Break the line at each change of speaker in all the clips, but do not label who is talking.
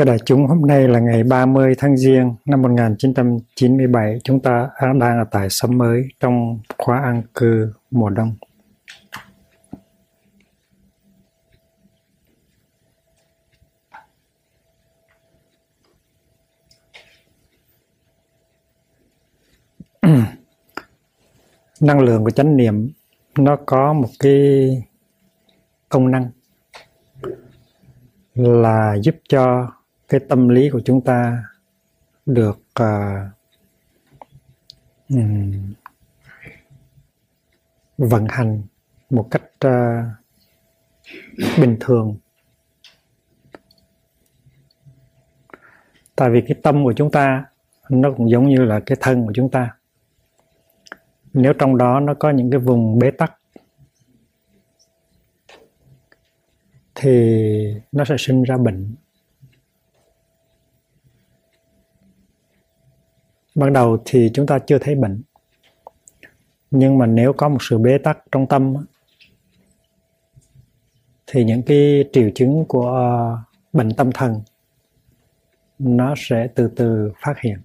Thưa đại chúng, hôm nay là ngày 30 tháng Giêng năm 1997. Chúng ta đang ở tại xóm mới trong khóa an cư mùa đông. Năng lượng của chánh niệm nó có một cái công năng là giúp cho cái tâm lý của chúng ta được uh, um, vận hành một cách uh, bình thường. Tại vì cái tâm của chúng ta nó cũng giống như là cái thân của chúng ta. Nếu trong đó nó có những cái vùng bế tắc thì nó sẽ sinh ra bệnh. Ban đầu thì chúng ta chưa thấy bệnh. Nhưng mà nếu có một sự bế tắc trong tâm thì những cái triệu chứng của ờ, bệnh tâm thần, nó sẽ từ từ phát hiện.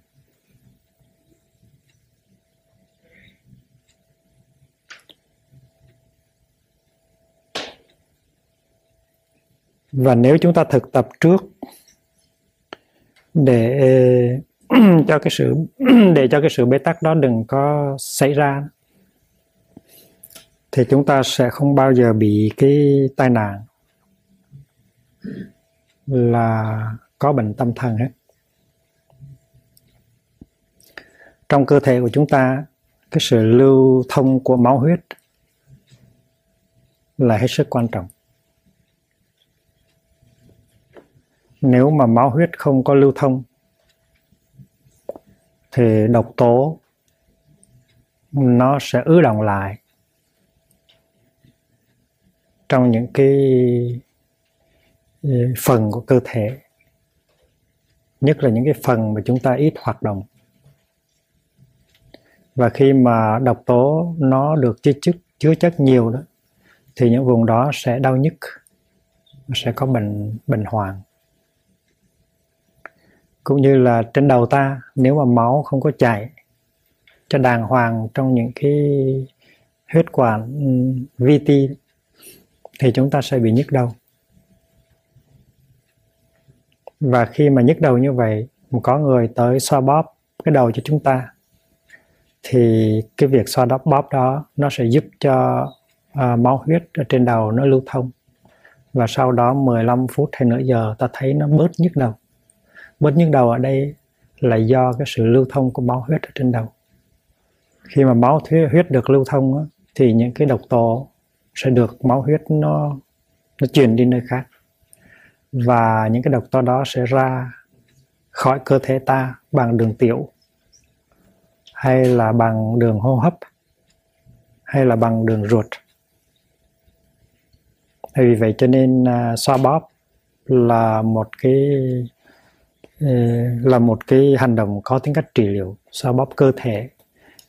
Và nếu chúng ta thực tập trước để cho cái sự để cho cái sự bế tắc đó đừng có xảy ra. Thì chúng ta sẽ không bao giờ bị cái tai nạn là có bệnh tâm thần hết. Trong cơ thể của chúng ta, cái sự lưu thông của máu huyết là hết sức quan trọng. Nếu mà máu huyết không có lưu thông thì độc tố, nó sẽ ứ động lại. Trong những cái phần của cơ thể, nhất là những cái phần mà chúng ta ít hoạt động. Và khi mà độc tố nó được chứa chất chứa chất nhiều đó, thì những vùng đó sẽ đau nhức, sẽ có bệnh bệnh hoạn cũng như là trên đầu ta nếu mà máu không có chảy cho đàng hoàng trong những cái huyết quản ừ, vi ti thì chúng ta sẽ bị nhức đầu. Và khi mà nhức đầu như vậy có người tới xoa bóp cái đầu cho chúng ta thì cái việc xoa đắp bóp đó nó sẽ giúp cho uh, máu huyết ở trên đầu nó lưu thông. Và sau đó 15 phút hay nửa giờ ta thấy nó bớt nhức đầu bớt nhức đầu ở đây là do cái sự lưu thông của máu huyết ở trên đầu. Khi mà máu huyết được lưu thông thì những cái độc tố sẽ được máu huyết nó nó chuyển đi nơi khác. Và những cái độc tố đó sẽ ra khỏi cơ thể ta bằng đường tiểu hay là bằng đường hô hấp hay là bằng đường ruột. Vì vậy cho nên uh, xoa bóp là một cái Ờ, là một cái hành động có tính cách trị liệu xoa bóp cơ thể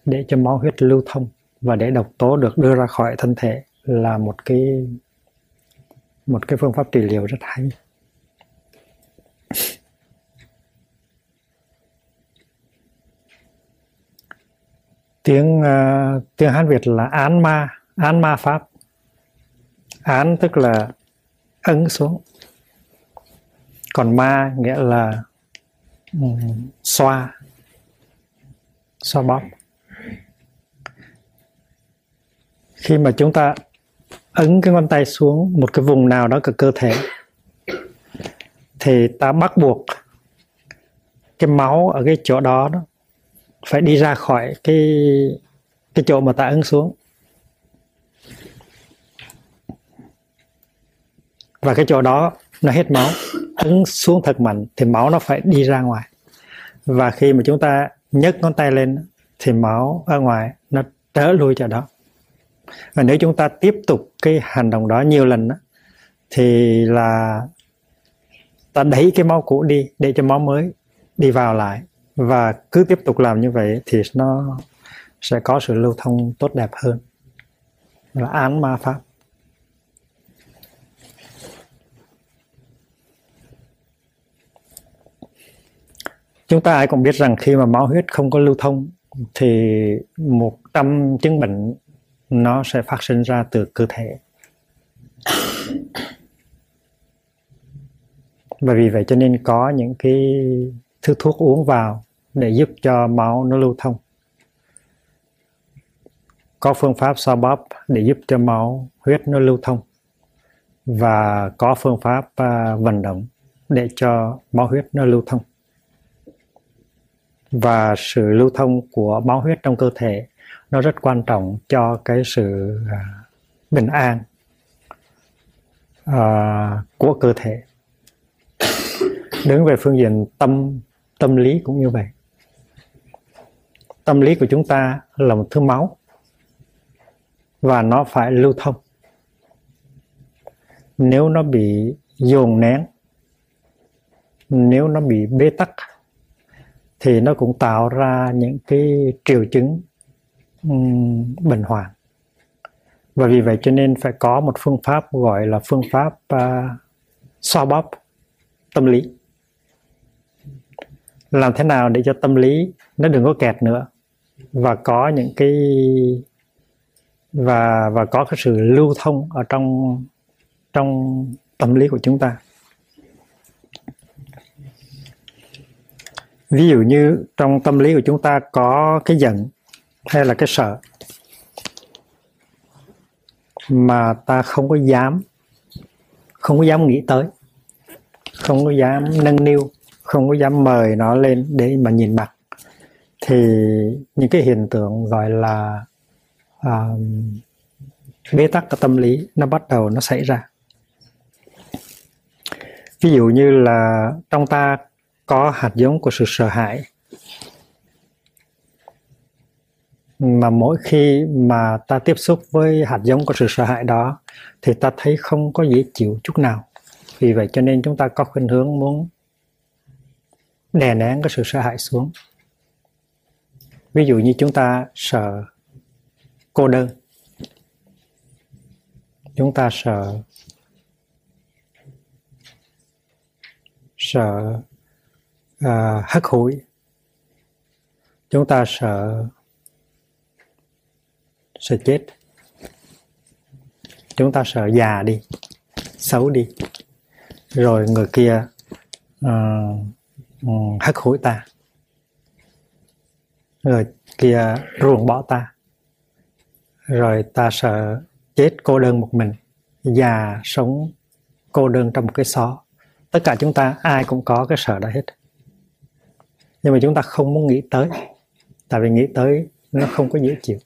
để cho máu huyết lưu thông và để độc tố được đưa ra khỏi thân thể là một cái một cái phương pháp trị liệu rất hay. Tiếng uh, tiếng hán việt là án ma án ma pháp. Án tức là ấn xuống. Còn ma nghĩa là xoa. Xoa bóp. Khi mà chúng ta ấn cái ngón tay xuống một cái vùng nào đó của cơ thể thì ta bắt buộc cái máu ở cái chỗ đó, đó phải đi ra khỏi cái cái chỗ mà ta ấn xuống. Và cái chỗ đó nó hết máu ấn xuống thật mạnh thì máu nó phải đi ra ngoài. Và khi mà chúng ta nhấc ngón tay lên thì máu ở ngoài nó trở lui cho đó. Và nếu chúng ta tiếp tục cái hành động đó nhiều lần đó, thì là ta đẩy cái máu cũ đi để cho máu mới đi vào lại. Và cứ tiếp tục làm như vậy thì nó sẽ có sự lưu thông tốt đẹp hơn. Là án ma pháp. Chúng ta ai cũng biết rằng khi mà máu huyết không có lưu thông thì một trăm chứng bệnh nó sẽ phát sinh ra từ cơ thể. Và vì vậy cho nên có những cái thứ thuốc uống vào để giúp cho máu nó lưu thông. Có phương pháp xoa bóp để giúp cho máu huyết nó lưu thông. Và có phương pháp uh, vận động để cho máu huyết nó lưu thông và sự lưu thông của máu huyết trong cơ thể nó rất quan trọng cho cái sự à, bình an uh, của cơ thể. Đứng về phương diện tâm tâm lý cũng như vậy. Tâm lý của chúng ta là một thứ máu và nó phải lưu thông. Nếu nó bị dồn nén nếu nó bị bế tắc thì nó cũng tạo ra những cái triệu chứng um, bệnh hoạn. Và vì vậy cho nên phải có một phương pháp gọi là phương pháp à, uh, xoa bóp tâm lý. Làm thế nào để cho tâm lý nó đừng có kẹt nữa và có những cái và và có cái sự lưu thông ở trong trong tâm lý của chúng ta? Ví dụ như trong tâm lý của chúng ta có cái giận hay là cái sợ mà ta không có dám không có dám nghĩ tới không có dám nâng niu không có dám mời nó lên để mà nhìn mặt thì những cái hiện tượng gọi là uh, bế tắc của tâm lý nó bắt đầu nó xảy ra. Ví dụ như là trong ta có hạt giống của sự sợ hãi. Mà mỗi khi mà ta tiếp xúc với hạt giống của sự sợ hãi đó, thì ta thấy không có dễ chịu chút nào. Vì vậy cho nên chúng ta có khuynh hướng muốn đè nén cái sự sợ hãi xuống. Ví dụ như chúng ta sợ cô đơn. Chúng ta sợ sợ à, hất hủi. Chúng ta sợ sợ chết. Chúng ta sợ già đi xấu đi. Rồi người kia à, ừ, uh, hất hủi ta. Người kia ruồng bỏ ta. Rồi ta sợ chết cô đơn một mình già sống cô đơn trong một cái xó. Tất cả chúng ta ai cũng có cái sợ đó hết nhưng mà chúng ta không muốn nghĩ tới. Tại vì nghĩ tới nó không có dễ chịu.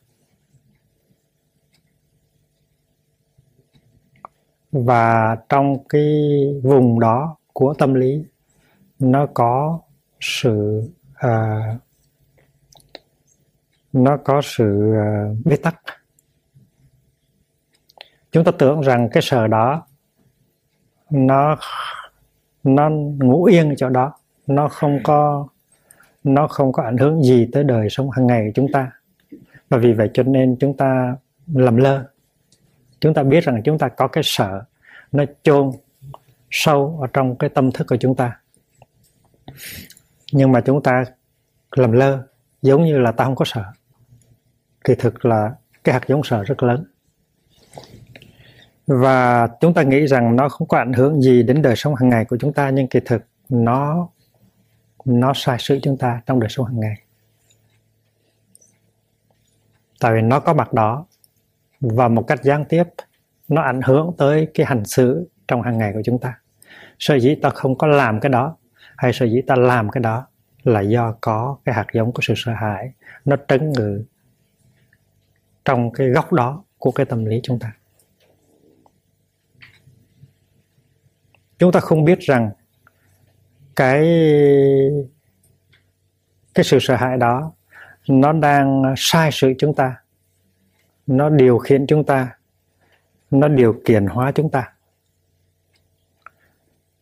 Và trong cái vùng đó của tâm lý nó có sự uh, nó có sự uh, bế tắc. Chúng ta tưởng rằng cái sờ đó nó nó ngủ yên ở chỗ đó. Nó không có nó không có ảnh hưởng gì tới đời sống hàng ngày của chúng ta. Và vì vậy cho nên chúng ta lầm lơ. Chúng ta biết rằng chúng ta có cái sợ nó chôn sâu ở trong cái tâm thức của chúng ta. Nhưng mà chúng ta lầm lơ, giống như là ta không có sợ. Thì thực là cái hạt giống sợ rất lớn. Và chúng ta nghĩ rằng nó không có ảnh hưởng gì đến đời sống hàng ngày của chúng ta, nhưng kỳ thực nó nó sai sự chúng ta trong đời sống hàng ngày. Tại vì nó có mặt đó và một cách gián tiếp, nó ảnh hưởng tới cái hành xử trong hàng ngày của chúng ta. Sở dĩ ta không có làm cái đó hay sở dĩ ta làm cái đó là do có cái hạt giống của sự sợ hãi nó trấn ngự trong cái góc đó của cái tâm lý chúng ta. Chúng ta không biết rằng cái cái sự sợ hãi đó nó đang sai sự chúng ta nó điều khiển chúng ta nó điều kiện hóa chúng ta.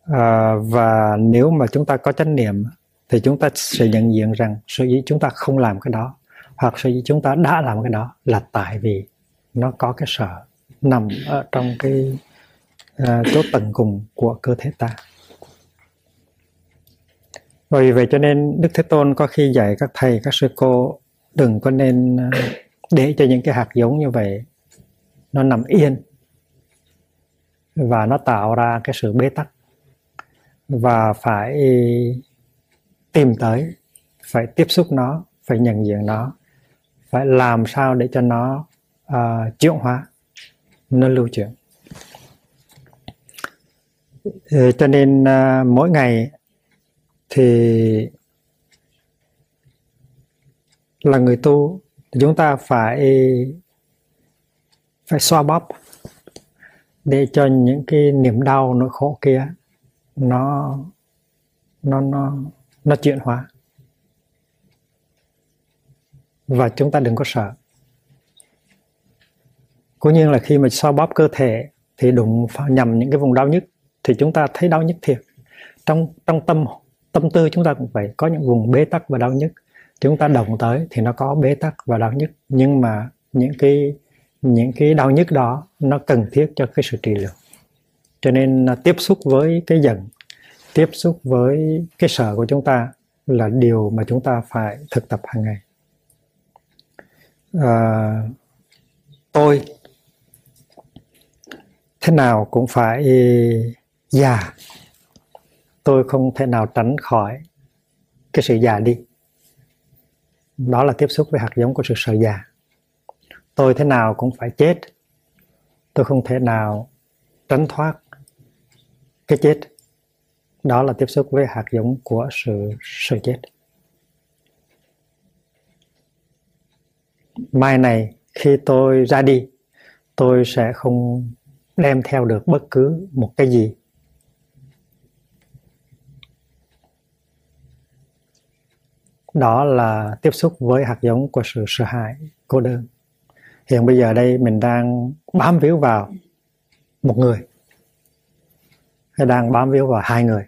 À, và nếu mà chúng ta có chánh niệm thì chúng ta sẽ nhận diện rằng sở dĩ chúng ta không làm cái đó hoặc sở dĩ chúng ta đã làm cái đó là tại vì nó có cái sợ nằm ở trong cái uh, chỗ tận cùng của cơ thể ta bởi vì vậy cho nên đức thế tôn có khi dạy các thầy các sư cô đừng có nên ờ, để cho những cái hạt giống như vậy nó nằm yên và nó tạo ra cái sự bế tắc và phải tìm tới phải tiếp xúc nó phải nhận diện nó phải làm sao để cho nó uh, chuyển hóa nó lưu chuyển. Ờ, cho nên uh, mỗi ngày thì là người tu, chúng ta phải phải xoa bóp để cho những cái niềm đau, nỗi khổ kia nó nó nó nó chuyển hóa. Và chúng ta đừng có sợ. Cũng như là khi mà xoa bóp cơ thể thì đụng nhầm những cái vùng đau nhất, thì chúng ta thấy đau nhất thiệt. Trong trong tâm tâm tư chúng ta cũng phải có những vùng bế tắc và đau nhức. Chúng ta động tới thì nó có bế tắc và đau nhức nhưng mà những cái những cái đau nhức đó nó cần thiết cho cái sự trị liệu. Cho nên à, tiếp xúc với cái giận tiếp xúc với cái sợ của chúng ta là điều mà chúng ta phải thực tập hàng ngày. À, tôi thế nào cũng phải già tôi không thể nào tránh khỏi cái sự già đi. Đó là tiếp xúc với hạt giống của sự sợ già. Tôi thế nào cũng phải chết. Tôi không thể nào tránh thoát cái chết. Đó là tiếp xúc với hạt giống của sự sợ chết. Mai này khi tôi ra đi, tôi sẽ không đem theo được bất cứ một cái gì đó là tiếp xúc với hạt giống của sự sợ hãi, cô đơn. Hiện bây giờ đây mình đang bám víu vào một người, hay đang bám víu vào hai người,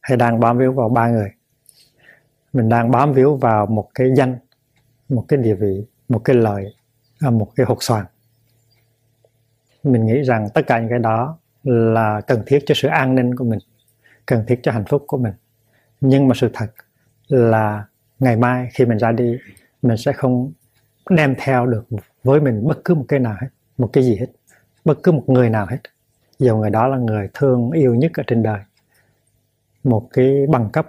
hay đang bám víu vào ba người. Mình đang bám víu vào một cái danh, một cái địa vị, một cái lời à, một cái hột xoàn. Mình nghĩ rằng tất cả những cái đó là cần thiết cho sự an ninh của mình, cần thiết cho hạnh phúc của mình. Nhưng mà sự thật là ngày mai khi mình ra đi, mình sẽ không đem theo được với mình bất cứ một cái nào hết, một cái gì hết, bất cứ một người nào hết. Dù người đó là người thương yêu nhất ở trên đời, một cái bằng cấp,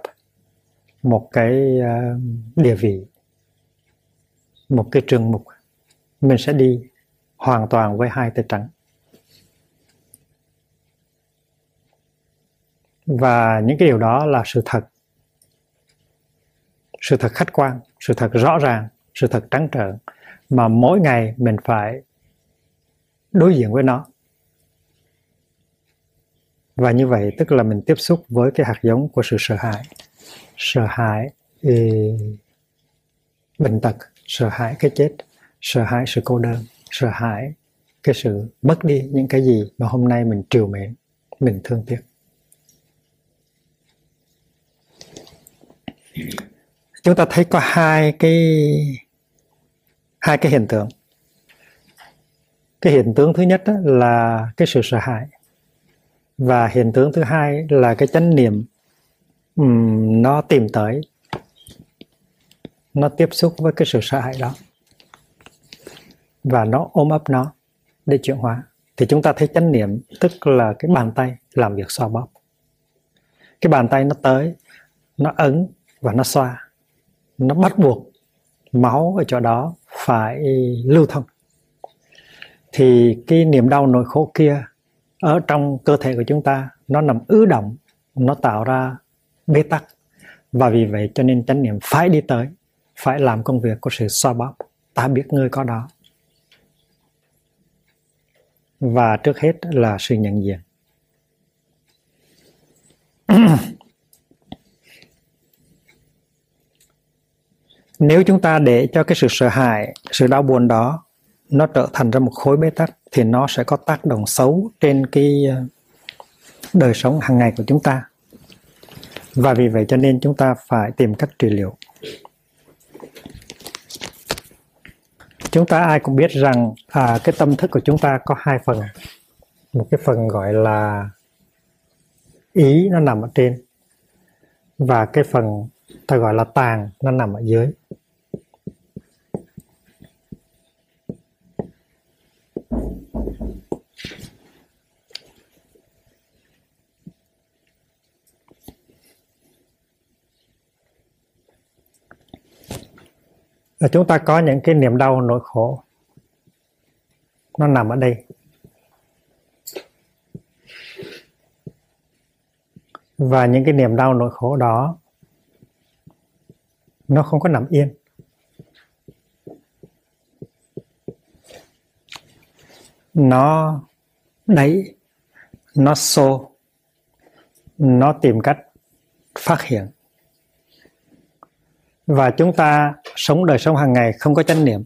một cái ờ, địa vị, một cái trường mục, mình sẽ đi hoàn toàn với hai tay trắng. Và những cái điều đó là sự thật sự thật khách quan, sự thật rõ ràng, sự thật trắng trợn mà mỗi ngày mình phải đối diện với nó. Và như vậy tức là mình tiếp xúc với cái hạt giống của sự sợ hãi. Sợ hãi bệnh tật, sợ hãi cái chết, sợ hãi sự cô đơn, sợ hãi cái sự mất đi những cái gì mà hôm nay mình triều mến, mình thương tiếc chúng ta thấy có hai cái hai cái hiện tượng. Cái hiện tượng thứ nhất là cái sự sợ hãi. Và hiện tượng thứ hai là cái chánh niệm um, nó tìm tới. Nó tiếp xúc với cái sự sợ hãi đó. Và nó ôm ấp nó để chuyển hóa. Thì chúng ta thấy chánh niệm tức là cái bàn tay làm việc xoa bóp. Cái bàn tay nó tới nó ấn và nó xoa nó bắt buộc máu ở chỗ đó phải lưu thông. Thì cái niềm đau nỗi khổ kia ở trong cơ thể của chúng ta, nó nằm ứ động, nó tạo ra bế tắc. Và vì vậy cho nên chánh niệm phải đi tới, phải làm công việc của sự xoa bóp. Ta biết ngươi có đó. Và trước hết là sự nhận diện. nếu chúng ta để cho cái sự sợ hãi sự đau buồn đó nó trở thành ra một khối bế tắc thì nó sẽ có tác động xấu trên cái ờ, đời sống hàng ngày của chúng ta. Và vì vậy cho nên chúng ta phải tìm cách trị liệu. Chúng ta ai cũng biết rằng à, cái tâm thức của chúng ta có hai phần. Một cái phần gọi là ý nó nằm ở trên và cái phần ta gọi là tàn nó nằm ở dưới. Là chúng ta có những cái niềm đau, nỗi khổ. Nó nằm ở đây. Và những cái niềm đau, nỗi khổ đó nó không có nằm yên. Nó đẩy nó xô, nó tìm cách phát hiện. Và chúng ta sống đời sống hàng ngày không có chánh niệm.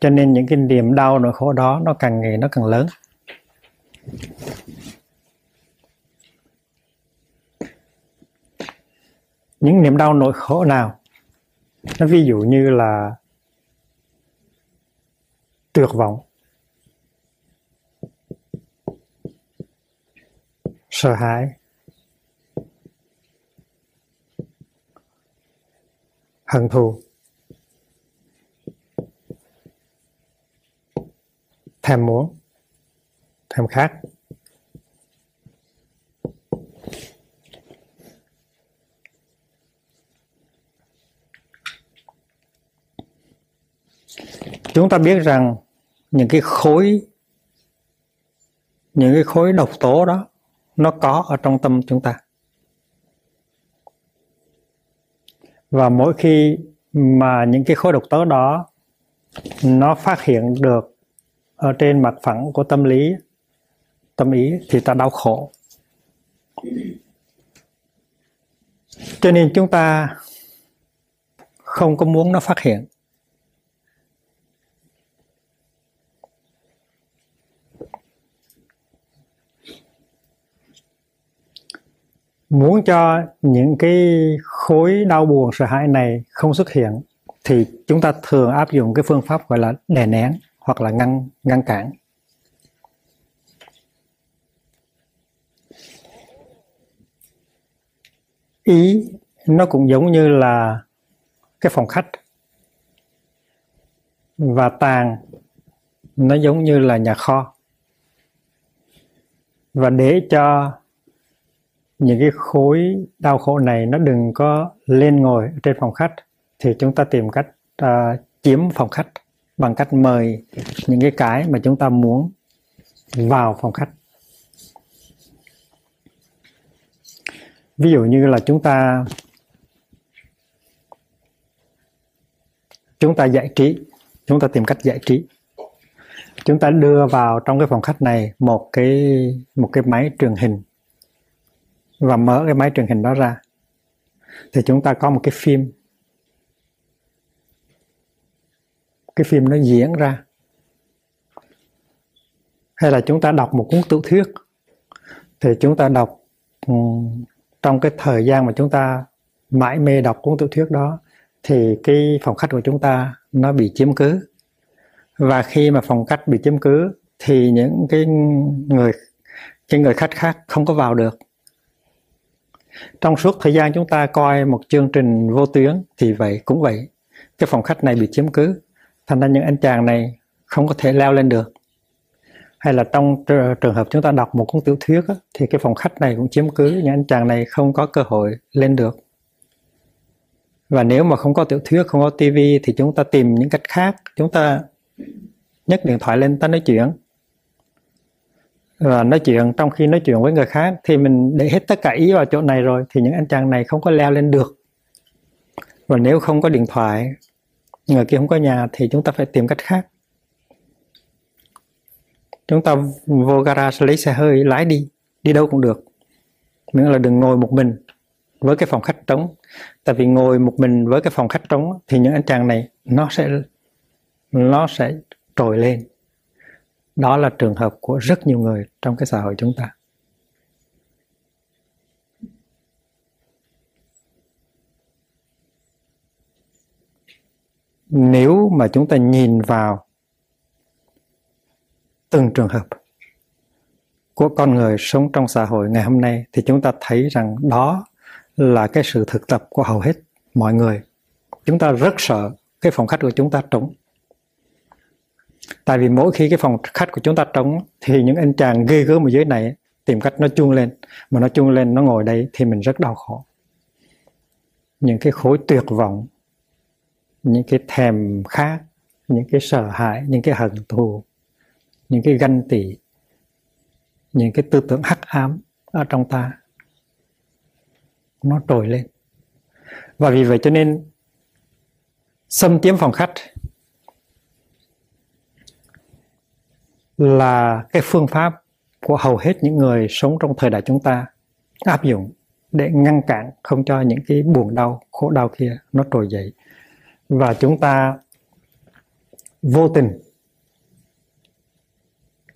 Cho nên những cái niềm đau nỗi khổ đó nó càng ngày nó càng lớn. Những niềm đau nỗi khổ nào? Nó ví dụ như là tuyệt vọng, sợ hãi, hận thù. Thèm muốn, thèm khát. Chúng ta biết rằng những cái khối, những cái khối độc tố đó, nó có ở trong tâm chúng ta. Và mỗi khi mà những cái khối độc tố đó nó phát hiện được ở trên mặt phẳng của tâm lý, tâm ý, thì ta đau khổ. Cho nên chúng ta không có muốn nó phát hiện. Muốn cho những cái khối đau buồn, sợ hãi này không xuất hiện, thì chúng ta thường áp dụng cái phương pháp gọi là đè nén hoặc là ngăn ngăn cản. Ý nó cũng giống như là cái phòng khách và tàn nó giống như là nhà kho. Và để cho những cái khối đau khổ này nó đừng có lên ngồi trên phòng khách. Thì chúng ta tìm cách uh, chiếm phòng khách bằng cách mời những cái cái mà chúng ta muốn vào phòng khách. Ví dụ như là chúng ta chúng ta giải trí. Chúng ta tìm cách giải trí. Chúng ta đưa vào trong cái phòng khách này một cái một cái máy truyền hình và mở cái máy truyền hình đó ra. Thì chúng ta có một cái phim. Cái phim nó diễn ra. Hay là chúng ta đọc một cuốn tiểu thuyết. Thì chúng ta đọc ừ, trong cái thời gian mà chúng ta mãi mê đọc cuốn tiểu thuyết đó, thì cái phòng khách của chúng ta nó bị chiếm cứ. Và khi mà phòng khách bị chiếm cứ, thì những cái người cái người khách khác không có vào được trong suốt thời gian chúng ta coi một chương trình vô tuyến thì vậy cũng vậy. Cái phòng khách này bị chiếm cứ thành ra những anh chàng này không có thể leo lên được. Hay là trong trường hợp chúng ta đọc một cuốn tiểu thuyết á, thì cái phòng khách này cũng chiếm cứ những anh chàng này không có cơ hội lên được. Và nếu mà không có tiểu thuyết không có tivi thì chúng ta tìm những cách khác. Chúng ta nhấc điện thoại lên ta nói chuyện và nói chuyện, trong khi nói chuyện với người khác thì mình để hết tất cả ý vào chỗ này rồi thì những anh chàng này không có leo lên được. Và nếu không có điện thoại, người kia không có nhà thì chúng ta phải tìm cách khác. Chúng ta vô garage lấy xe hơi, lái đi đi đâu cũng được. Miễn là đừng ngồi một mình với cái phòng khách trống. Tại vì ngồi một mình với cái phòng khách trống thì những anh chàng này nó sẽ nó sẽ trồi lên đó là trường hợp của rất nhiều người trong cái xã hội chúng ta. Nếu mà chúng ta nhìn vào từng trường hợp của con người sống trong xã hội ngày hôm nay, thì chúng ta thấy rằng đó là cái sự thực tập của hầu hết mọi người. Chúng ta rất sợ cái phòng khách của chúng ta trống tại vì mỗi khi cái phòng khách của chúng ta trống thì những anh chàng ghê gớm ở dưới này tìm cách nó chuông lên. Mà nó chuông lên, nó ngồi đây thì mình rất đau khổ. Những cái khối tuyệt vọng, những cái thèm khát những cái sợ hãi, những cái hận thù, những cái ganh tị, những cái tư tưởng hắc ám ở trong ta, nó trồi lên. Và vì vậy cho nên xâm chiếm phòng khách là cái phương pháp của hầu hết những người sống trong thời đại chúng ta áp dụng để ngăn cản không cho những cái buồn đau, khổ đau kia nó trồi dậy. Và chúng ta vô tình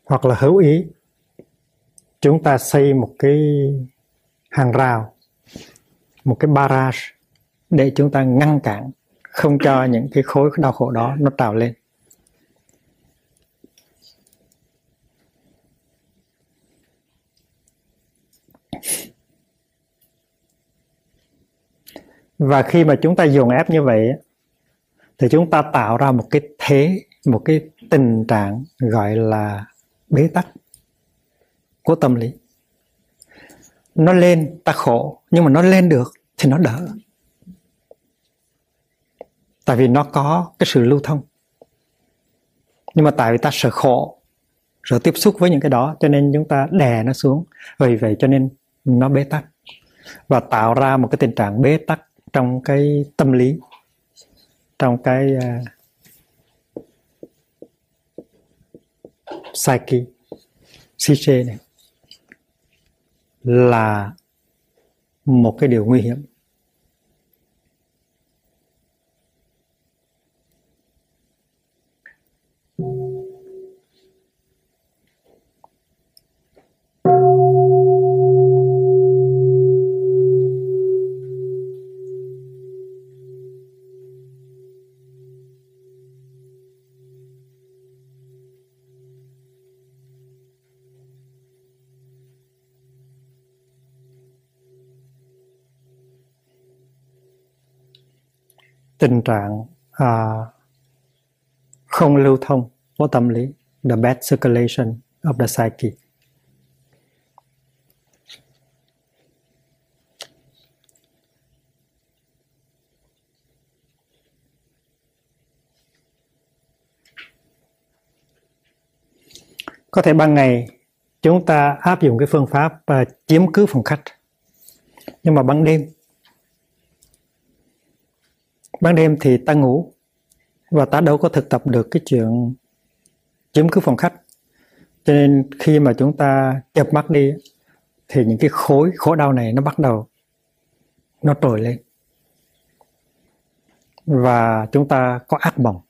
hoặc là hữu ý, chúng ta xây một cái hàng rào, một cái barrage để chúng ta ngăn cản không cho những cái khối đau khổ đó nó trào lên. Và khi mà chúng ta dùng ép như vậy thì chúng ta tạo ra một cái thế, một cái tình trạng gọi là bế tắc của tâm lý. Nó lên, ta khổ, nhưng mà nó lên được thì nó đỡ. Tại vì nó có cái sự lưu thông. Nhưng mà tại vì ta sợ khổ, sợ tiếp xúc với những cái đó, cho nên chúng ta đè nó xuống. Vì vậy cho nên nó bế tắc. Và tạo ra một cái tình trạng bế tắc trong cái tâm lý trong cái uh, psyche psyche này là một cái điều nguy hiểm. Tình trạng à, không lưu thông của tâm lý the bad circulation of the psyche. Có thể ban ngày chúng ta áp dụng cái phương pháp uh, chiếm cứ phòng khách. Nhưng mà ban đêm ban đêm thì ta ngủ, và ta đâu có thực tập được cái chuyện chiếm cứ phòng khách. Cho nên khi mà chúng ta chập mắt đi, thì những cái khối khổ đau này nó bắt đầu, nó trồi lên. Và chúng ta có ác mộng.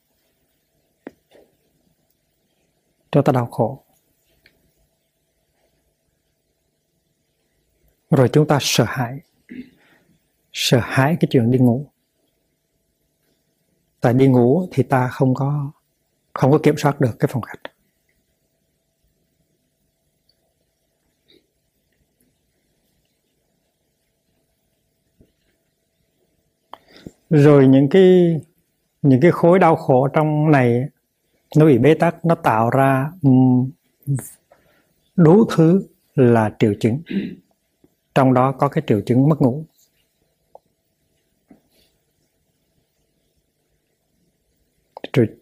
Chúng ta đau khổ. Rồi chúng ta sợ hãi. Sợ hãi cái chuyện đi ngủ tại đi ngủ thì ta không có không có kiểm soát được cái phòng khách. Rồi những cái những cái khối đau khổ trong này, nó bị bế tắc, nó tạo ra đủ thứ là triệu chứng. Trong đó có cái triệu chứng mất ngủ.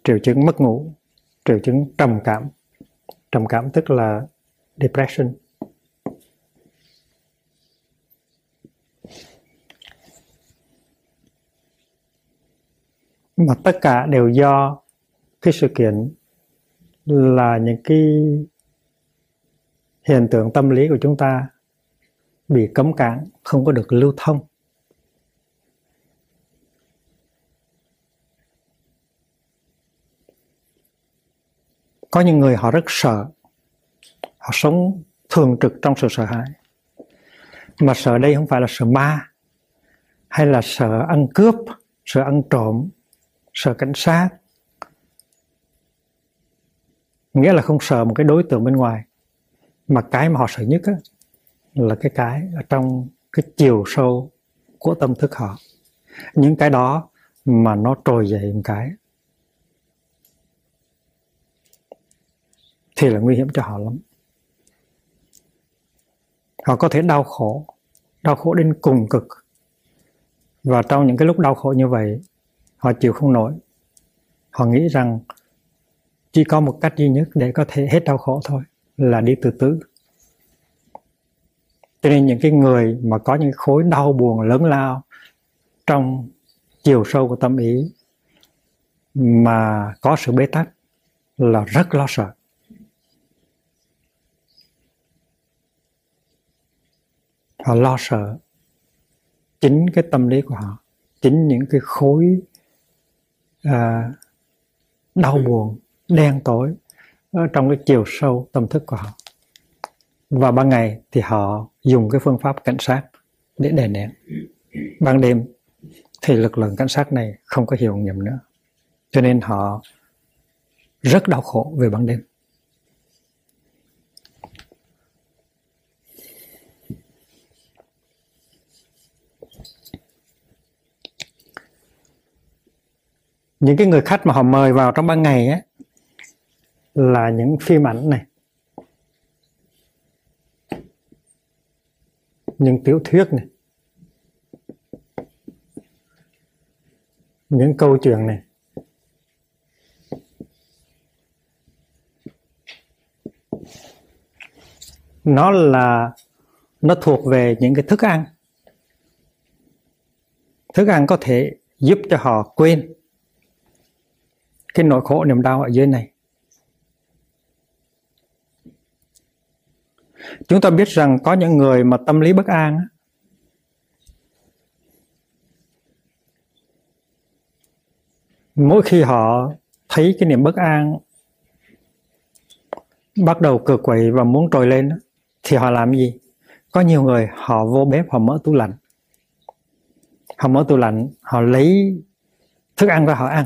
Triệu chứng mất ngủ triệu chứng trầm cảm. Trầm cảm tức là depression. Mà tất cả đều do cái sự kiện là những cái hiện tượng tâm lý của chúng ta bị cấm cản, không có được lưu thông. Có những người họ rất sợ. Họ sống thường trực trong sự sợ hãi. Mà sợ đây không phải là sợ ma hay là sợ ăn cướp sợ ăn trộm sợ cảnh sát. Nghĩa là không sợ một cái đối tượng bên ngoài. Mà cái mà họ sợ nhất á, là cái cái ở trong cái chiều sâu của tâm thức họ. Những cái đó mà nó trồi dậy một cái. Thì là nguy hiểm cho họ lắm. Họ có thể đau khổ đau khổ đến cùng cực. Và trong những cái lúc đau khổ như vậy, họ chịu không nổi. Họ nghĩ rằng chỉ có một cách duy nhất để có thể hết đau khổ thôi là đi từ tứ cho nên những cái người mà có những khối đau buồn lớn lao trong chiều sâu của tâm ý mà có sự bế tắc là rất lo sợ. Họ lo sợ chính cái tâm lý của họ chính những cái khối à, đau buồn đen tối ở trong cái chiều sâu tâm thức của họ. Và ban ngày thì họ dùng cái phương pháp cảnh sát để đè nén. Ban đêm thì lực lượng cảnh sát này không có hiệu nghiệm nữa. Cho nên họ rất đau khổ về ban đêm những cái người khách mà họ mời vào trong ban ngày á, là những phim ảnh này. Những tiểu thuyết này. Những câu chuyện này. Nó là, nó thuộc về những cái thức ăn. Thức ăn có thể giúp cho họ quên cái nỗi khổ niềm đau ở dưới này. Chúng ta biết rằng có những người mà tâm lý bất an mỗi khi họ thấy cái niềm bất an bắt đầu cực quậy và muốn trồi lên thì họ làm gì? Có nhiều người họ vô bếp, họ mở tủ lạnh. Họ mở tủ lạnh, họ lấy thức ăn ra họ ăn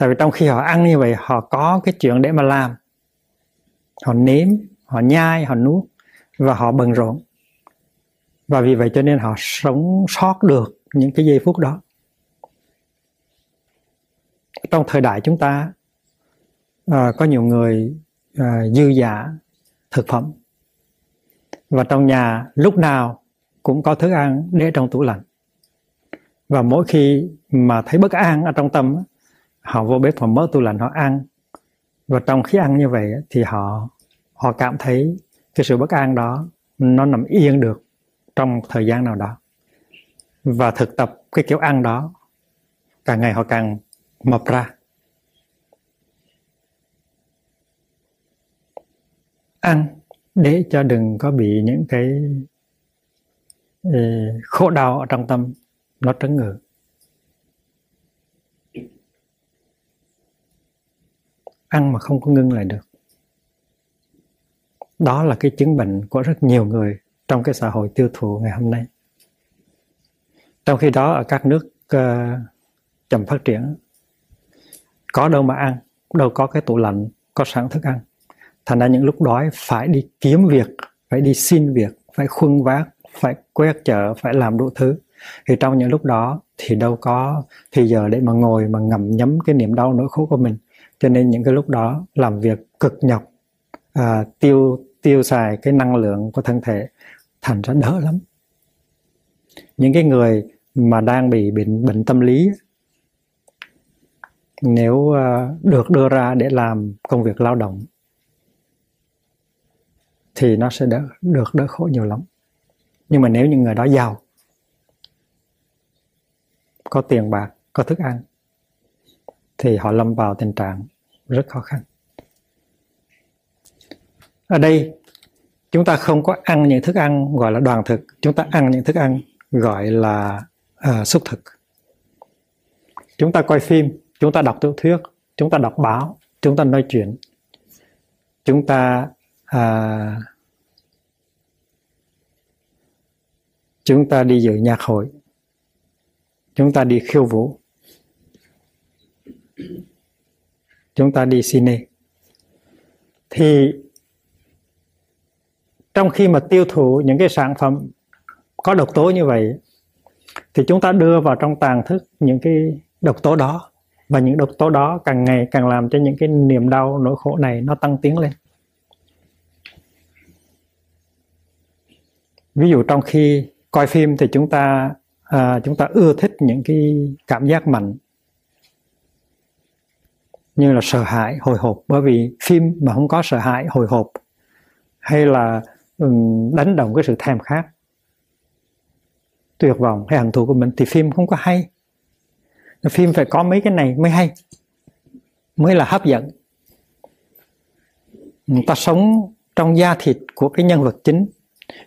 tại vì trong khi họ ăn như vậy họ có cái chuyện để mà làm. Họ nếm họ nhai họ nuốt và họ bận rộn. Và vì vậy cho nên họ sống sót được những cái giây phút đó. Trong thời đại chúng ta à, có nhiều người à, dư giả thực phẩm. Và trong nhà lúc nào cũng có thức ăn để trong tủ lạnh. Và mỗi khi mà thấy bất an ở trong tâm họ vô bếp, họ mở tủ lạnh, họ ăn. Và trong khi ăn như vậy thì họ họ cảm thấy cái sự bất an đó nó nằm yên được trong thời gian nào đó. Và thực tập cái kiểu ăn đó, càng ngày họ càng mập ra. Ăn để cho đừng có bị những cái khổ đau ở trong tâm nó trấn ngự. Ăn mà không có ngưng lại được. Đó là cái chứng bệnh của rất nhiều người trong cái xã hội tiêu thụ ngày hôm nay. Trong khi đó ở các nước uh, chậm phát triển có đâu mà ăn đâu có cái tủ lạnh có sẵn thức ăn. Thành ra những lúc đói phải đi kiếm việc phải đi xin việc phải khuân vác phải quét chợ phải làm đủ thứ. Thì trong những lúc đó thì đâu có thì giờ để mà ngồi mà ngậm nhấm cái niềm đau nỗi khổ của mình cho nên những cái lúc đó làm việc cực nhọc à, tiêu tiêu xài cái năng lượng của thân thể thành ra đỡ lắm. Những cái người mà đang bị bệnh bệnh tâm lý nếu à, được đưa ra để làm công việc lao động thì nó sẽ đỡ được đỡ khổ nhiều lắm. Nhưng mà nếu những người đó giàu có tiền bạc có thức ăn thì họ lâm vào tình trạng rất khó khăn. Ở đây chúng ta không có ăn những thức ăn gọi là đoàn thực. Chúng ta ăn những thức ăn gọi là uh, xúc thực. Chúng ta coi phim chúng ta đọc tiểu thuyết chúng ta đọc báo chúng ta nói chuyện. Chúng ta uh, chúng ta đi dự nhạc hội. Chúng ta đi khiêu vũ chúng ta đi cine thì trong khi mà tiêu thụ những cái sản phẩm có độc tố như vậy thì chúng ta đưa vào trong tàn thức những cái độc tố đó. Và những độc tố đó càng ngày càng làm cho những cái niềm đau nỗi khổ này nó tăng tiến lên. Ví dụ trong khi coi phim thì chúng ta à, chúng ta ưa thích những cái cảm giác mạnh như là sợ hãi, hồi hộp. Bởi vì phim mà không có sợ hãi, hồi hộp, hay là đánh động cái sự thèm khát, tuyệt vọng hay hận thù của mình, thì phim không có hay. Phim phải có mấy cái này mới hay, mới là hấp dẫn. Người ta sống trong da thịt của cái nhân vật chính.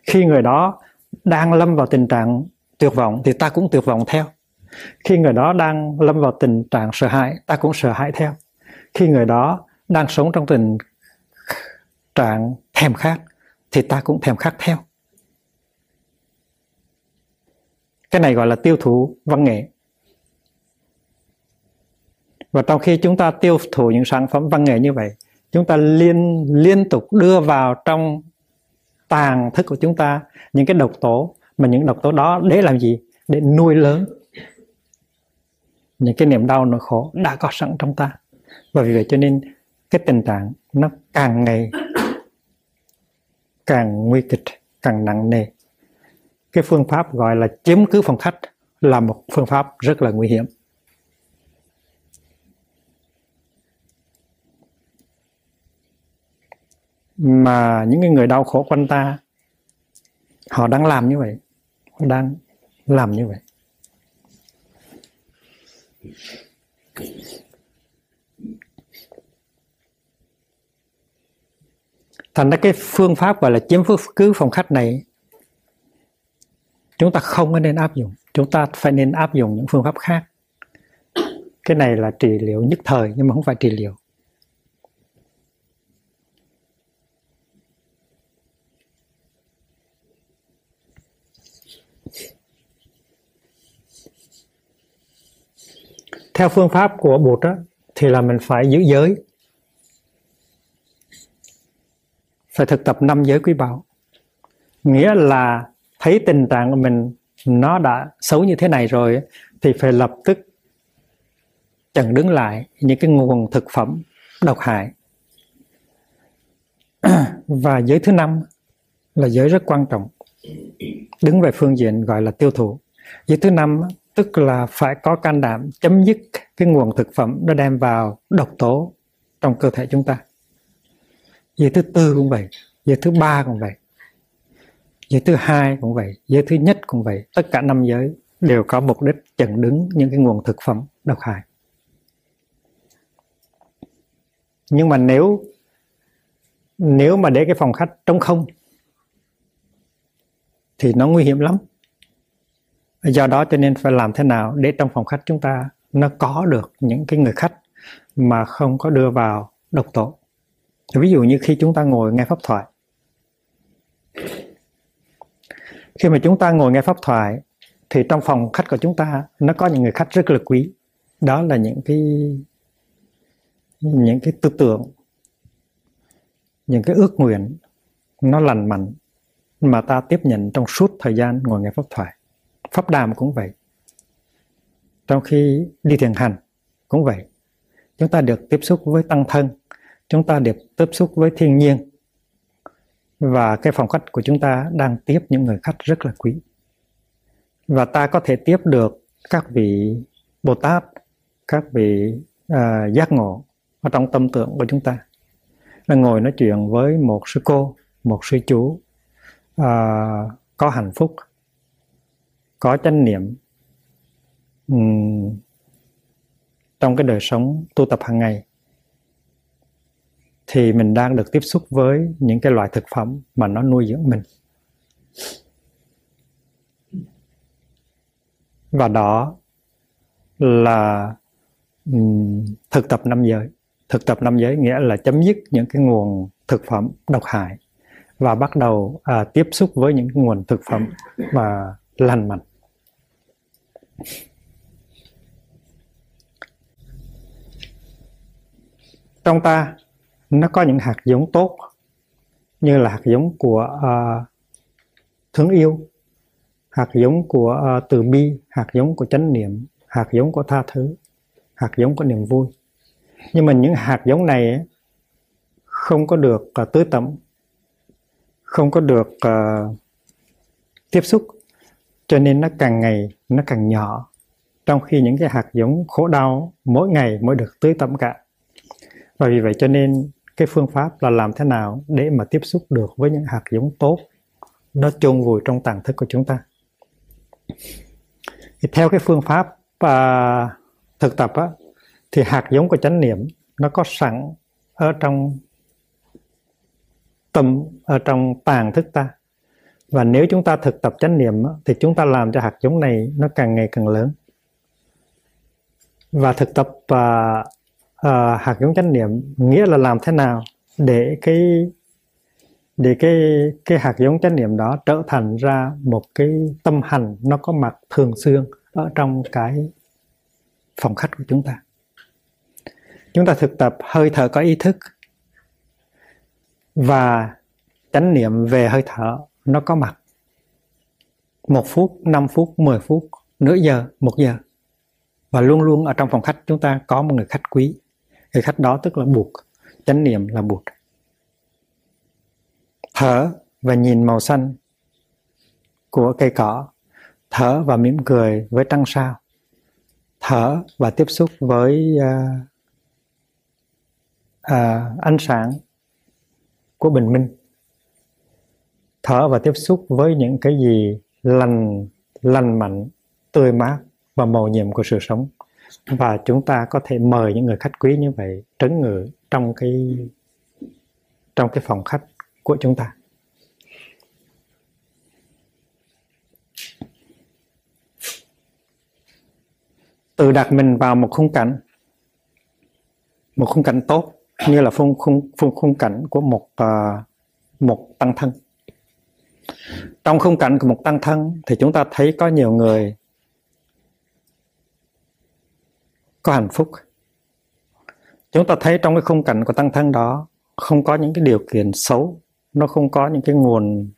Khi người đó đang lâm vào tình trạng tuyệt vọng thì ta cũng tuyệt vọng theo. Khi người đó đang lâm vào tình trạng sợ hãi, ta cũng sợ hãi theo khi người đó đang sống trong tình trạng thèm khát, thì ta cũng thèm khát theo. Cái này gọi là tiêu thụ văn nghệ. Và trong khi chúng ta tiêu thụ những sản phẩm văn nghệ như vậy, chúng ta liên liên tục đưa vào trong tàng thức của chúng ta những cái độc tố, mà những độc tố đó để làm gì? Để nuôi lớn những cái niềm đau nỗi khổ đã có sẵn trong ta và vì vậy cho nên cái tình trạng nó càng ngày càng nguy kịch, càng nặng nề. Cái phương pháp gọi là chiếm cứ phòng khách là một phương pháp rất là nguy hiểm. Mà những người đau khổ quanh ta, họ đang làm như vậy, họ đang làm như vậy. Thành ra cái phương pháp gọi là chiếm cứ phòng khách này chúng ta không nên áp dụng. Chúng ta phải nên áp dụng những phương pháp khác. Cái này là trị liệu nhất thời nhưng mà không phải trị liệu. Theo phương pháp của bụt đó, thì là mình phải giữ giới. Phải thực tập năm giới quý bảo nghĩa là thấy tình trạng của mình nó đã xấu như thế này rồi thì phải lập tức chặn đứng lại những cái nguồn thực phẩm độc hại. Và giới thứ năm là giới rất quan trọng, đứng về phương diện gọi là tiêu thụ. Giới thứ năm, tức là phải có can đảm chấm dứt cái nguồn thực phẩm nó đem vào độc tố trong cơ thể chúng ta giới thứ tư cũng vậy, giới thứ ba cũng vậy, giới thứ hai cũng vậy, giới thứ nhất cũng vậy. Tất cả năm giới đều có mục đích chặn đứng những cái nguồn thực phẩm độc hại. Nhưng mà nếu nếu mà để cái phòng khách trống không, thì nó nguy hiểm lắm. Do đó cho nên phải làm thế nào để trong phòng khách chúng ta nó có được những cái người khách mà không có đưa vào độc tố? Ví dụ như khi chúng ta ngồi nghe pháp thoại. Khi mà chúng ta ngồi nghe pháp thoại, thì trong phòng khách của chúng ta, nó có những người khách rất là quý. Đó là những cái những cái tư tưởng, những cái ước nguyện, nó lành mạnh mà ta tiếp nhận trong suốt thời gian ngồi nghe pháp thoại. Pháp đàm cũng vậy. Trong khi đi thiền hành cũng vậy. Chúng ta được tiếp xúc với tăng thân chúng ta được tiếp xúc với thiên nhiên. Và cái phòng khách của chúng ta đang tiếp những người khách rất là quý. Và ta có thể tiếp được các vị bồ tát các vị uh, giác ngộ ở trong tâm tưởng của chúng ta. Là ngồi nói chuyện với một sư cô một sư chú uh, có hạnh phúc có chánh niệm um, trong cái đời sống tu tập hàng ngày thì mình đang được tiếp xúc với những cái loại thực phẩm mà nó nuôi dưỡng mình. Và đó là um, thực tập năm giới. Thực tập năm giới nghĩa là chấm dứt những cái nguồn thực phẩm độc hại và bắt đầu à, tiếp xúc với những nguồn thực phẩm mà lành mạnh. Trong ta nó có những hạt giống tốt như là hạt giống của uh, thương yêu hạt giống của uh, từ bi hạt giống của chánh niệm hạt giống của tha thứ hạt giống của niềm vui. Nhưng mà những hạt giống này không có được uh, tưới tẩm không có được uh, tiếp xúc. Cho nên nó càng ngày nó càng nhỏ. Trong khi những cái hạt giống khổ đau mỗi ngày mới được tưới tẩm cả. Và vì vậy cho nên cái phương pháp là làm thế nào để mà tiếp xúc được với những hạt giống tốt nó chôn vùi trong tàng thức của chúng ta? Thì theo cái phương pháp uh, thực tập á, thì hạt giống của chánh niệm nó có sẵn ở trong tâm ở trong tàng thức ta. Và nếu chúng ta thực tập chánh niệm thì chúng ta làm cho hạt giống này nó càng ngày càng lớn. Và thực tập uh, uh, hạt giống chánh niệm nghĩa là làm thế nào để cái để cái cái hạt giống chánh niệm đó trở thành ra một cái tâm hành nó có mặt thường xuyên ở trong cái phòng khách của chúng ta? Chúng ta thực tập hơi thở có ý thức và chánh niệm về hơi thở nó có mặt một phút, 5 phút, 10 phút, nửa giờ, một giờ. Và luôn luôn ở trong phòng khách chúng ta có một người khách quý người khách đó tức là buộc. Chánh niệm là buộc. Thở và nhìn màu xanh của cây cỏ. Thở và mỉm cười với trăng sao. Thở và tiếp xúc với uh, uh, ánh sáng của bình minh. Thở và tiếp xúc với những cái gì lành lành mạnh tươi mát và màu nhiệm của sự sống và chúng ta có thể mời những người khách quý như vậy trấn ngự trong cái trong cái phòng khách của chúng ta. Tự đặt mình vào một khung cảnh một khung cảnh tốt như là khung khung khung khung cảnh của một uh, một tăng thân. Trong khung cảnh của một tăng thân thì chúng ta thấy có nhiều người có hạnh phúc. Chúng ta thấy trong cái khung cảnh của tăng thân đó, không có những cái điều kiện xấu, nó không có những cái nguồn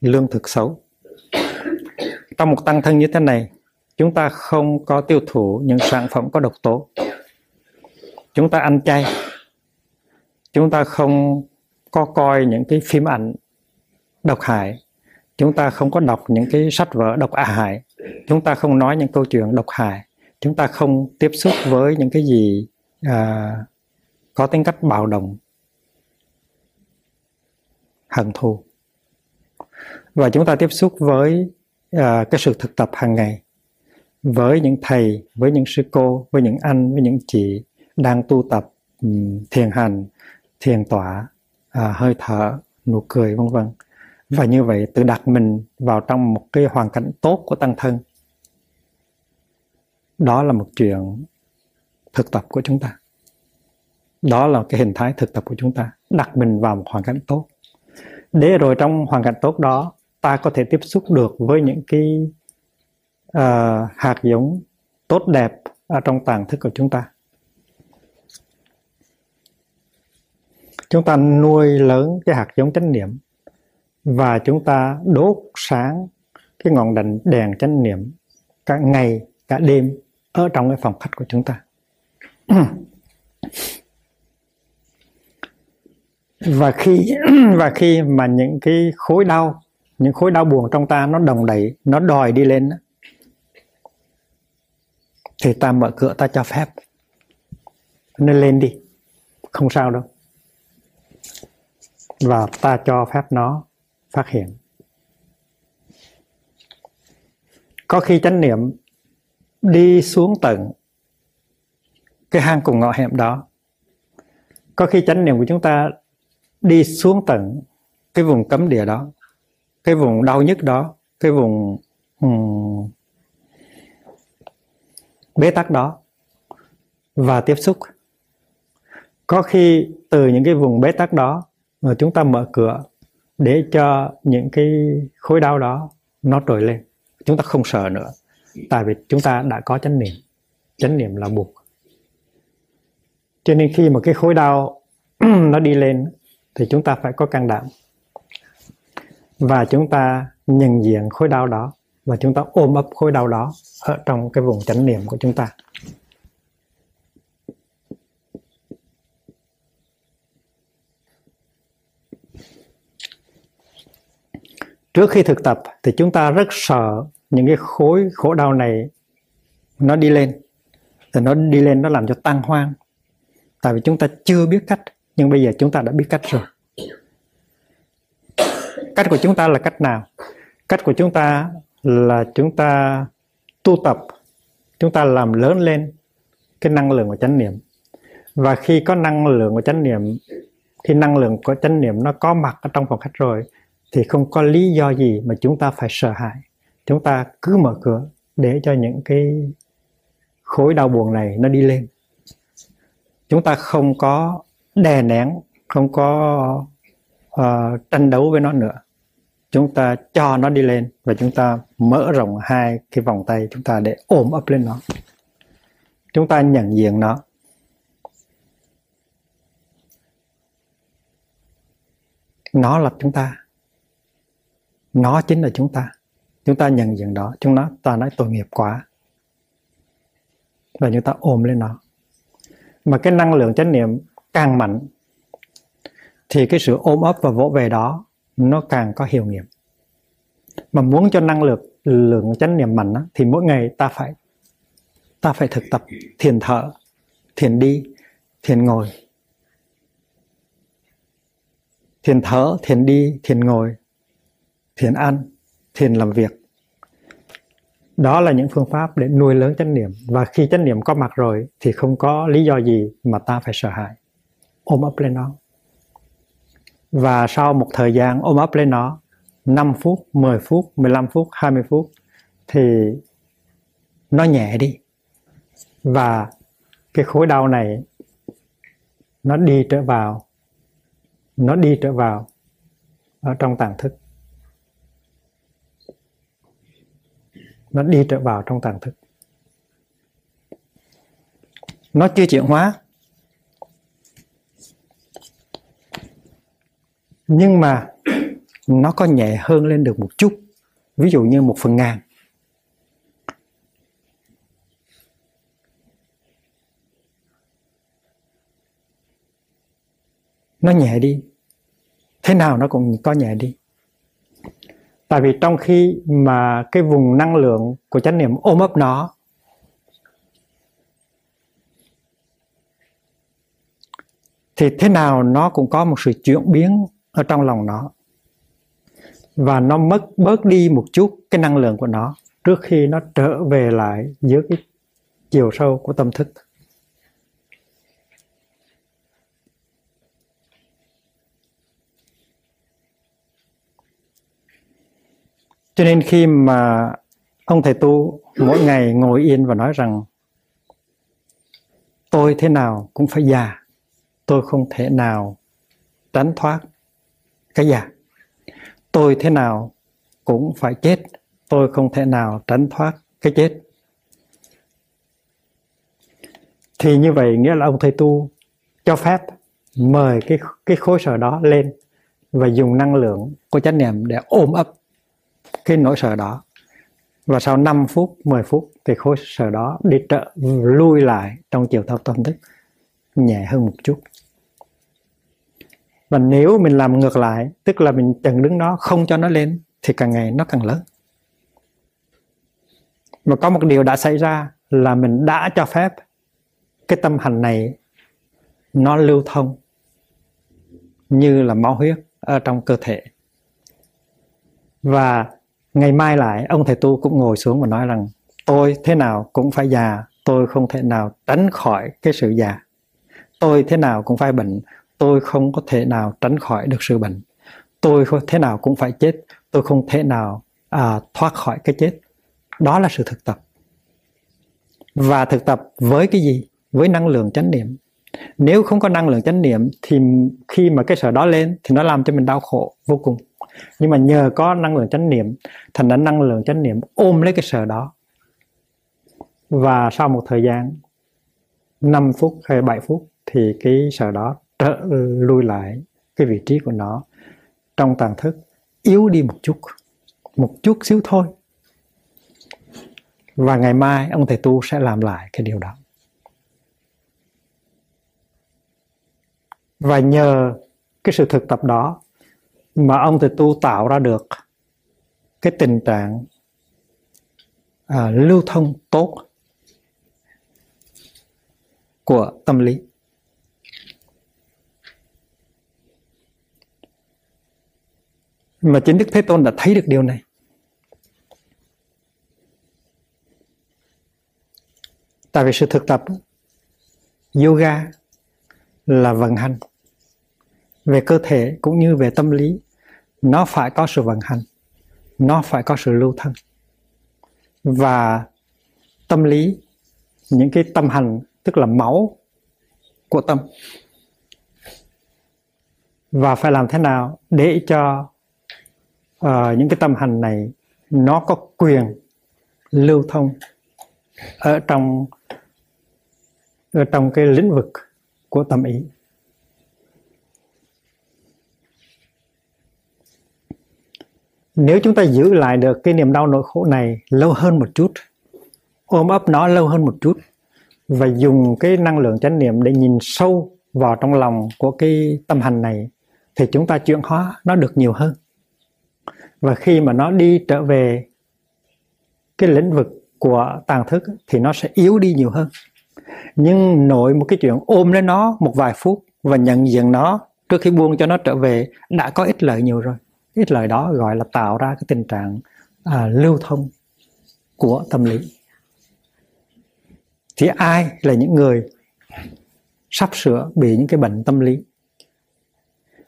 lương thực xấu. Trong một tăng thân như thế này, chúng ta không có tiêu thụ những sản phẩm có độc tố. Chúng ta ăn chay. Chúng ta không có coi những cái phim ảnh độc hại. Chúng ta không có đọc những cái sách vở độc hại. Chúng ta không nói những câu chuyện độc hại chúng ta không tiếp xúc với những cái gì à, có tính cách bạo động hận thù. Và chúng ta tiếp xúc với à, cái sự thực tập hàng ngày với những thầy với những sư cô với những anh với những chị đang tu tập um, thiền hành thiền tọa à, hơi thở nụ cười vân vân. Và như vậy tự đặt mình vào trong một cái hoàn cảnh tốt của tăng thân đó là một chuyện thực tập của chúng ta. Đó là cái hình thái thực tập của chúng ta đặt mình vào một hoàn cảnh tốt. Để rồi trong hoàn cảnh tốt đó ta có thể tiếp xúc được với những cái uh, hạt giống tốt đẹp ở trong tàng thức của chúng ta. Chúng ta nuôi lớn cái hạt giống chánh niệm và chúng ta đốt sáng cái ngọn đèn đèn chánh niệm cả ngày cả đêm ở trong cái phòng khách của chúng ta. Và khi và khi mà những cái khối đau, những khối đau buồn trong ta nó đồng đẩy nó đòi đi lên thì ta mở cửa ta cho phép. Nên lên đi, không sao đâu. Và ta cho phép nó phát hiện. Có khi chánh niệm đi xuống tận cái hang cùng ngõ hẻm đó. Có khi chánh niệm của chúng ta đi xuống tận cái vùng cấm địa đó cái vùng đau nhất đó cái vùng um, bế tắc đó và tiếp xúc. Có khi từ những cái vùng bế tắc đó mà chúng ta mở cửa để cho những cái khối đau đó nó trồi lên. Chúng ta không sợ nữa tại vì chúng ta đã có chánh niệm. Chánh niệm là buộc. Cho nên khi mà cái khối đau nó đi lên, thì chúng ta phải có can đảm. Và chúng ta nhận diện khối đau đó, và chúng ta ôm ấp khối đau đó ở trong cái vùng chánh niệm của chúng ta. Trước khi thực tập, thì chúng ta rất sợ những cái khối, khổ đau này nó đi lên thì nó đi lên nó làm cho tăng hoang. Tại vì chúng ta chưa biết cách, nhưng bây giờ chúng ta đã biết cách rồi. Cách của chúng ta là cách nào? Cách của chúng ta là chúng ta tu tập, chúng ta làm lớn lên cái năng lượng của chánh niệm. Và khi có năng lượng của chánh niệm, khi năng lượng của chánh niệm nó có mặt ở trong phòng khách rồi, thì không có lý do gì mà chúng ta phải sợ hãi chúng ta cứ mở cửa để cho những cái khối đau buồn này nó đi lên. Chúng ta không có đè nén không có uh, tranh đấu với nó nữa. Chúng ta cho nó đi lên và chúng ta mở rộng hai cái vòng tay chúng ta để ôm ấp lên nó. Chúng ta nhận diện nó. Nó là chúng ta. Nó chính là chúng ta chúng ta nhận diện đó chúng nó ta nói tội nghiệp quá. Và chúng ta ôm lên nó. Mà cái năng lượng chánh niệm càng mạnh thì cái sự ôm ấp và vỗ về đó nó càng có hiệu nghiệm. Mà muốn cho năng lượng lượng chánh niệm mạnh đó, thì mỗi ngày ta phải ta phải thực tập thiền thở thiền đi thiền ngồi. Thiền thở thiền đi thiền ngồi thiền ăn thiền làm việc đó là những phương pháp để nuôi lớn chánh niệm. Và khi chánh niệm có mặt rồi thì không có lý do gì mà ta phải sợ hãi. Ôm ấp lên nó. Và sau một thời gian ôm ấp lên nó 5 phút, 10 phút, 15 phút, 20 phút thì nó nhẹ đi. Và cái khối đau này nó đi trở vào nó đi trở vào ở trong tàng thức. Nó đi trở vào trong tàng thức. Nó chưa chuyển hóa. Nhưng mà nó có nhẹ hơn lên được một chút. Ví dụ như một phần ngàn. Nó nhẹ đi. Thế nào nó cũng có nhẹ đi tại vì trong khi mà cái vùng năng lượng của chánh niệm ôm ấp nó, thì thế nào nó cũng có một sự chuyển biến ở trong lòng nó. Và nó mất, bớt đi một chút cái năng lượng của nó trước khi nó trở về lại dưới cái chiều sâu của tâm thức. Cho nên khi mà ông thầy tu mỗi ngày ngồi yên và nói rằng, tôi thế nào cũng phải già, tôi không thể nào tránh thoát cái già. Tôi thế nào cũng phải chết, tôi không thể nào tránh thoát cái chết. Thì như vậy nghĩa là ông thầy tu cho phép mời cái cái khối sở đó lên và dùng năng lượng của chánh niệm để ôm ấp cái nỗi sợ đó. Và sau 5 phút 10 phút thì khối sợ đó đi trợ lui lại trong chiều thao tâm thức nhẹ hơn một chút. Và nếu mình làm ngược lại, tức là mình chặn đứng nó không cho nó lên, thì càng ngày nó càng lớn. Và có một điều đã xảy ra là mình đã cho phép cái tâm hành này nó lưu thông như là máu huyết ở trong cơ thể. Và ngày mai lại ông thầy tu cũng ngồi xuống và nói rằng tôi thế nào cũng phải già tôi không thể nào tránh khỏi cái sự già. Tôi thế nào cũng phải bệnh tôi không có thể nào tránh khỏi được sự bệnh. Tôi thế nào cũng phải chết tôi không thể nào à, thoát khỏi cái chết. Đó là sự thực tập. Và thực tập với cái gì? Với năng lượng chánh niệm. Nếu không có năng lượng chánh niệm thì khi mà cái sợ đó lên thì nó làm cho mình đau khổ vô cùng nhưng mà nhờ có năng lượng chánh niệm, thành ra năng lượng chánh niệm ôm lấy cái sợ đó. Và sau một thời gian 5 phút hay 7 phút, thì cái sợ đó trở lui lại cái vị trí của nó trong tàn thức, yếu đi một chút một chút xíu thôi. Và ngày mai, ông thầy tu sẽ làm lại cái điều đó. Và nhờ cái sự thực tập đó mà ông thì tu tạo ra được cái tình trạng à, lưu thông tốt của tâm lý. Mà chính Đức Thế Tôn đã thấy được điều này. Tại vì sự thực tập yoga là vận hành về cơ thể cũng như về tâm lý nó phải có sự vận hành. Nó phải có sự lưu thông và tâm lý những cái tâm hành tức là máu của tâm. Và phải làm thế nào để cho uh, những cái tâm hành này nó có quyền lưu thông ở trong ở trong cái lĩnh vực của tâm ý? Nếu chúng ta giữ lại được cái niềm đau nỗi khổ này lâu hơn một chút, ôm ấp nó lâu hơn một chút và dùng cái năng lượng chánh niệm để nhìn sâu vào trong lòng của cái tâm hành này, thì chúng ta chuyển hóa nó được nhiều hơn. Và khi mà nó đi trở về cái lĩnh vực của tàng thức thì nó sẽ yếu đi nhiều hơn. Nhưng nội một cái chuyện ôm lấy nó một vài phút và nhận diện nó trước khi buông cho nó trở về đã có ích lợi nhiều rồi cái lời đó gọi là tạo ra cái tình trạng à, lưu thông của tâm lý. Thì ai là những người sắp sửa bị những cái bệnh tâm lý?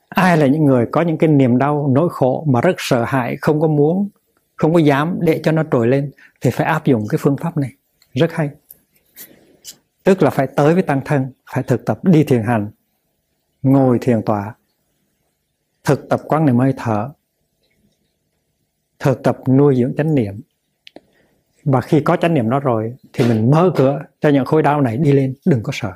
Ai là những người có những cái niềm đau nỗi khổ mà rất sợ hãi không có muốn không có dám để cho nó trồi lên thì phải áp dụng cái phương pháp này. Rất hay. Tức là phải tới với tăng thân phải thực tập đi thiền hành ngồi thiền tọa thực tập quán niệm hơi thở thực tập nuôi dưỡng chánh niệm. Và khi có chánh niệm đó rồi, thì mình mở cửa cho những khối đau này đi lên. Đừng có sợ.